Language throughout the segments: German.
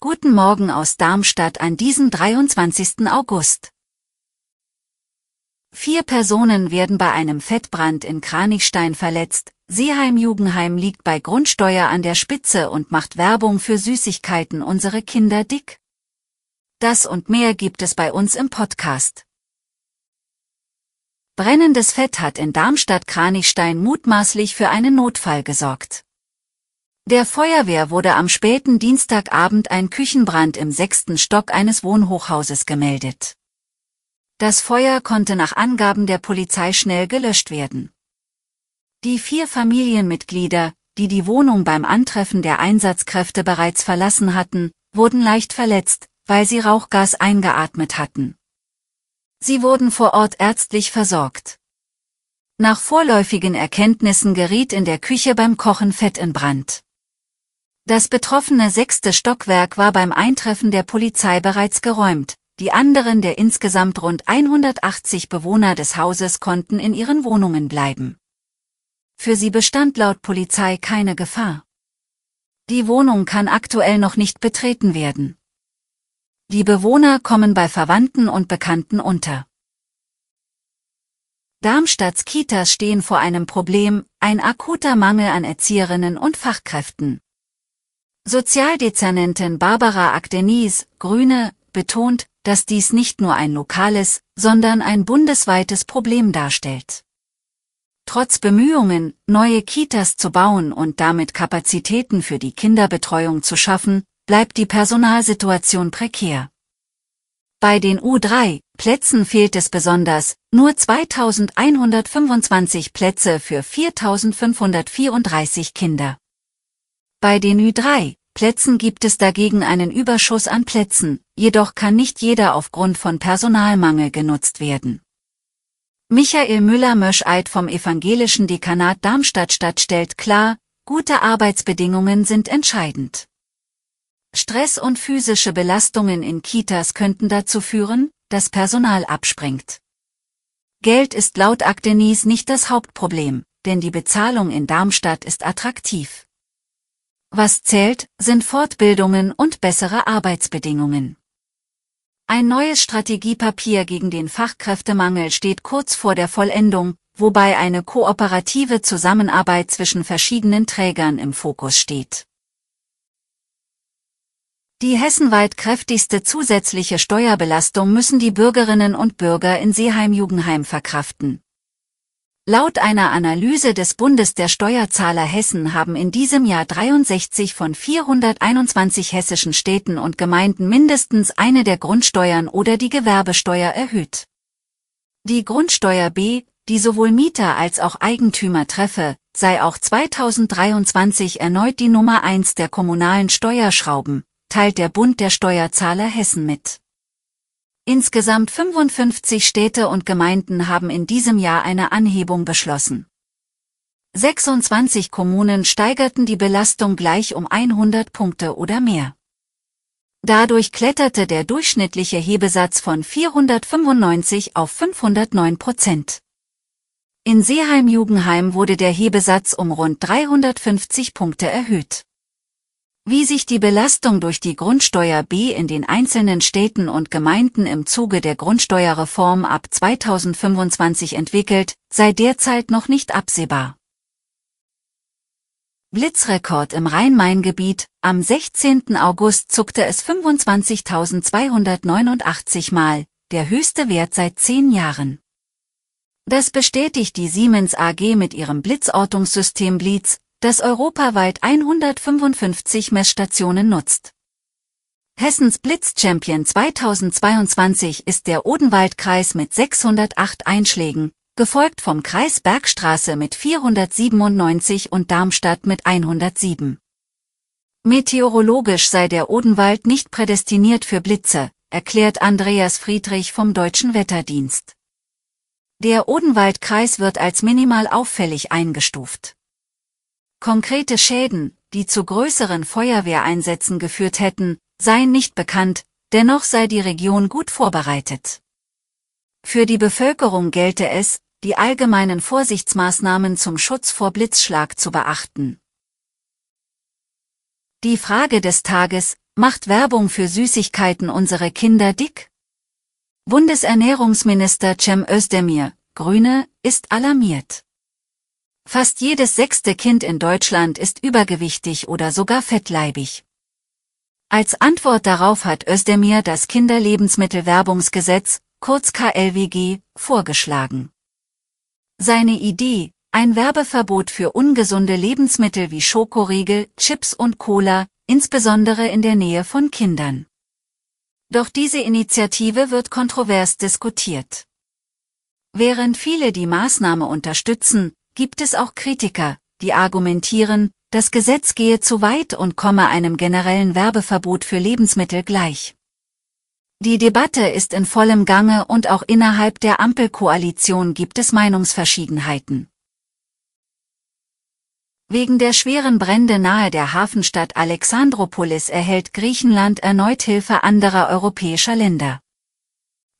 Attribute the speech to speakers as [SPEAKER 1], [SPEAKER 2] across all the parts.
[SPEAKER 1] Guten Morgen aus Darmstadt an diesem 23. August. Vier Personen werden bei einem Fettbrand in Kranichstein verletzt. Seeheim-Jugendheim liegt bei Grundsteuer an der Spitze und macht Werbung für Süßigkeiten unsere Kinder dick. Das und mehr gibt es bei uns im Podcast. Brennendes Fett hat in Darmstadt-Kranichstein mutmaßlich für einen Notfall gesorgt. Der Feuerwehr wurde am späten Dienstagabend ein Küchenbrand im sechsten Stock eines Wohnhochhauses gemeldet. Das Feuer konnte nach Angaben der Polizei schnell gelöscht werden. Die vier Familienmitglieder, die die Wohnung beim Antreffen der Einsatzkräfte bereits verlassen hatten, wurden leicht verletzt, weil sie Rauchgas eingeatmet hatten. Sie wurden vor Ort ärztlich versorgt. Nach vorläufigen Erkenntnissen geriet in der Küche beim Kochen Fett in Brand. Das betroffene sechste Stockwerk war beim Eintreffen der Polizei bereits geräumt, die anderen der insgesamt rund 180 Bewohner des Hauses konnten in ihren Wohnungen bleiben. Für sie bestand laut Polizei keine Gefahr. Die Wohnung kann aktuell noch nicht betreten werden. Die Bewohner kommen bei Verwandten und Bekannten unter. Darmstadts Kitas stehen vor einem Problem, ein akuter Mangel an Erzieherinnen und Fachkräften. Sozialdezernentin Barbara Akdenis, Grüne, betont, dass dies nicht nur ein lokales, sondern ein bundesweites Problem darstellt. Trotz Bemühungen, neue Kitas zu bauen und damit Kapazitäten für die Kinderbetreuung zu schaffen, bleibt die Personalsituation prekär. Bei den U3-Plätzen fehlt es besonders, nur 2125 Plätze für 4534 Kinder. Bei den Ü3-Plätzen gibt es dagegen einen Überschuss an Plätzen, jedoch kann nicht jeder aufgrund von Personalmangel genutzt werden. Michael Müller-Möscheid vom Evangelischen Dekanat Darmstadt-Stadt stellt klar, gute Arbeitsbedingungen sind entscheidend. Stress und physische Belastungen in Kitas könnten dazu führen, dass Personal abspringt. Geld ist laut Akdenis nicht das Hauptproblem, denn die Bezahlung in Darmstadt ist attraktiv. Was zählt, sind Fortbildungen und bessere Arbeitsbedingungen. Ein neues Strategiepapier gegen den Fachkräftemangel steht kurz vor der Vollendung, wobei eine kooperative Zusammenarbeit zwischen verschiedenen Trägern im Fokus steht. Die hessenweit kräftigste zusätzliche Steuerbelastung müssen die Bürgerinnen und Bürger in Seeheim-Jugendheim verkraften. Laut einer Analyse des Bundes der Steuerzahler Hessen haben in diesem Jahr 63 von 421 hessischen Städten und Gemeinden mindestens eine der Grundsteuern oder die Gewerbesteuer erhöht. Die Grundsteuer B, die sowohl Mieter als auch Eigentümer treffe, sei auch 2023 erneut die Nummer eins der kommunalen Steuerschrauben, teilt der Bund der Steuerzahler Hessen mit. Insgesamt 55 Städte und Gemeinden haben in diesem Jahr eine Anhebung beschlossen. 26 Kommunen steigerten die Belastung gleich um 100 Punkte oder mehr. Dadurch kletterte der durchschnittliche Hebesatz von 495 auf 509 Prozent. In Seeheim-Jugendheim wurde der Hebesatz um rund 350 Punkte erhöht. Wie sich die Belastung durch die Grundsteuer B in den einzelnen Städten und Gemeinden im Zuge der Grundsteuerreform ab 2025 entwickelt, sei derzeit noch nicht absehbar. Blitzrekord im Rhein-Main-Gebiet, am 16. August zuckte es 25.289 Mal, der höchste Wert seit zehn Jahren. Das bestätigt die Siemens AG mit ihrem Blitzortungssystem Blitz, das europaweit 155 Messstationen nutzt. Hessens Blitz-Champion 2022 ist der Odenwaldkreis mit 608 Einschlägen, gefolgt vom Kreis Bergstraße mit 497 und Darmstadt mit 107. Meteorologisch sei der Odenwald nicht prädestiniert für Blitze, erklärt Andreas Friedrich vom Deutschen Wetterdienst. Der Odenwaldkreis wird als minimal auffällig eingestuft. Konkrete Schäden, die zu größeren Feuerwehreinsätzen geführt hätten, seien nicht bekannt, dennoch sei die Region gut vorbereitet. Für die Bevölkerung gelte es, die allgemeinen Vorsichtsmaßnahmen zum Schutz vor Blitzschlag zu beachten. Die Frage des Tages, macht Werbung für Süßigkeiten unsere Kinder dick? Bundesernährungsminister Cem Özdemir, Grüne, ist alarmiert. Fast jedes sechste Kind in Deutschland ist übergewichtig oder sogar fettleibig. Als Antwort darauf hat Özdemir das Kinderlebensmittelwerbungsgesetz, kurz KLWG, vorgeschlagen. Seine Idee, ein Werbeverbot für ungesunde Lebensmittel wie Schokoriegel, Chips und Cola, insbesondere in der Nähe von Kindern. Doch diese Initiative wird kontrovers diskutiert. Während viele die Maßnahme unterstützen, gibt es auch Kritiker, die argumentieren, das Gesetz gehe zu weit und komme einem generellen Werbeverbot für Lebensmittel gleich. Die Debatte ist in vollem Gange und auch innerhalb der Ampelkoalition gibt es Meinungsverschiedenheiten. Wegen der schweren Brände nahe der Hafenstadt Alexandropolis erhält Griechenland erneut Hilfe anderer europäischer Länder.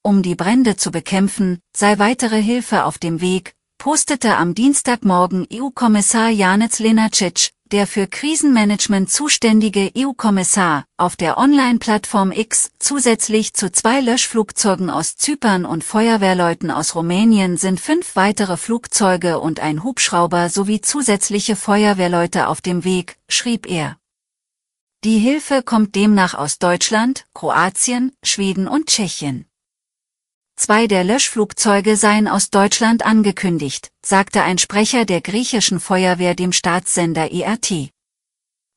[SPEAKER 1] Um die Brände zu bekämpfen, sei weitere Hilfe auf dem Weg, postete am Dienstagmorgen EU-Kommissar Janez Lenacic, der für Krisenmanagement zuständige EU-Kommissar, auf der Online-Plattform X, zusätzlich zu zwei Löschflugzeugen aus Zypern und Feuerwehrleuten aus Rumänien sind fünf weitere Flugzeuge und ein Hubschrauber sowie zusätzliche Feuerwehrleute auf dem Weg, schrieb er. Die Hilfe kommt demnach aus Deutschland, Kroatien, Schweden und Tschechien. Zwei der Löschflugzeuge seien aus Deutschland angekündigt, sagte ein Sprecher der griechischen Feuerwehr dem Staatssender IRT.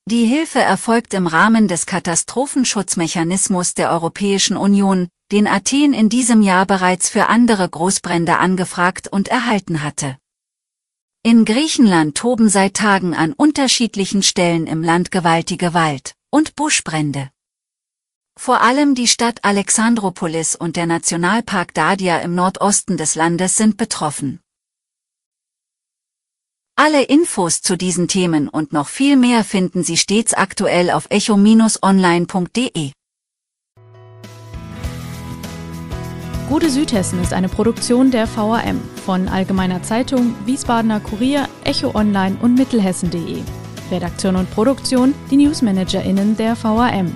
[SPEAKER 1] Die Hilfe erfolgt im Rahmen des Katastrophenschutzmechanismus der Europäischen Union, den Athen in diesem Jahr bereits für andere Großbrände angefragt und erhalten hatte. In Griechenland toben seit Tagen an unterschiedlichen Stellen im Land gewaltige Wald- und Buschbrände. Vor allem die Stadt Alexandropolis und der Nationalpark Dadia im Nordosten des Landes sind betroffen. Alle Infos zu diesen Themen und noch viel mehr finden Sie stets aktuell auf echo-online.de.
[SPEAKER 2] Gute Südhessen ist eine Produktion der VAM von Allgemeiner Zeitung, Wiesbadener Kurier, Echo Online und Mittelhessen.de. Redaktion und Produktion die NewsmanagerInnen der VAM.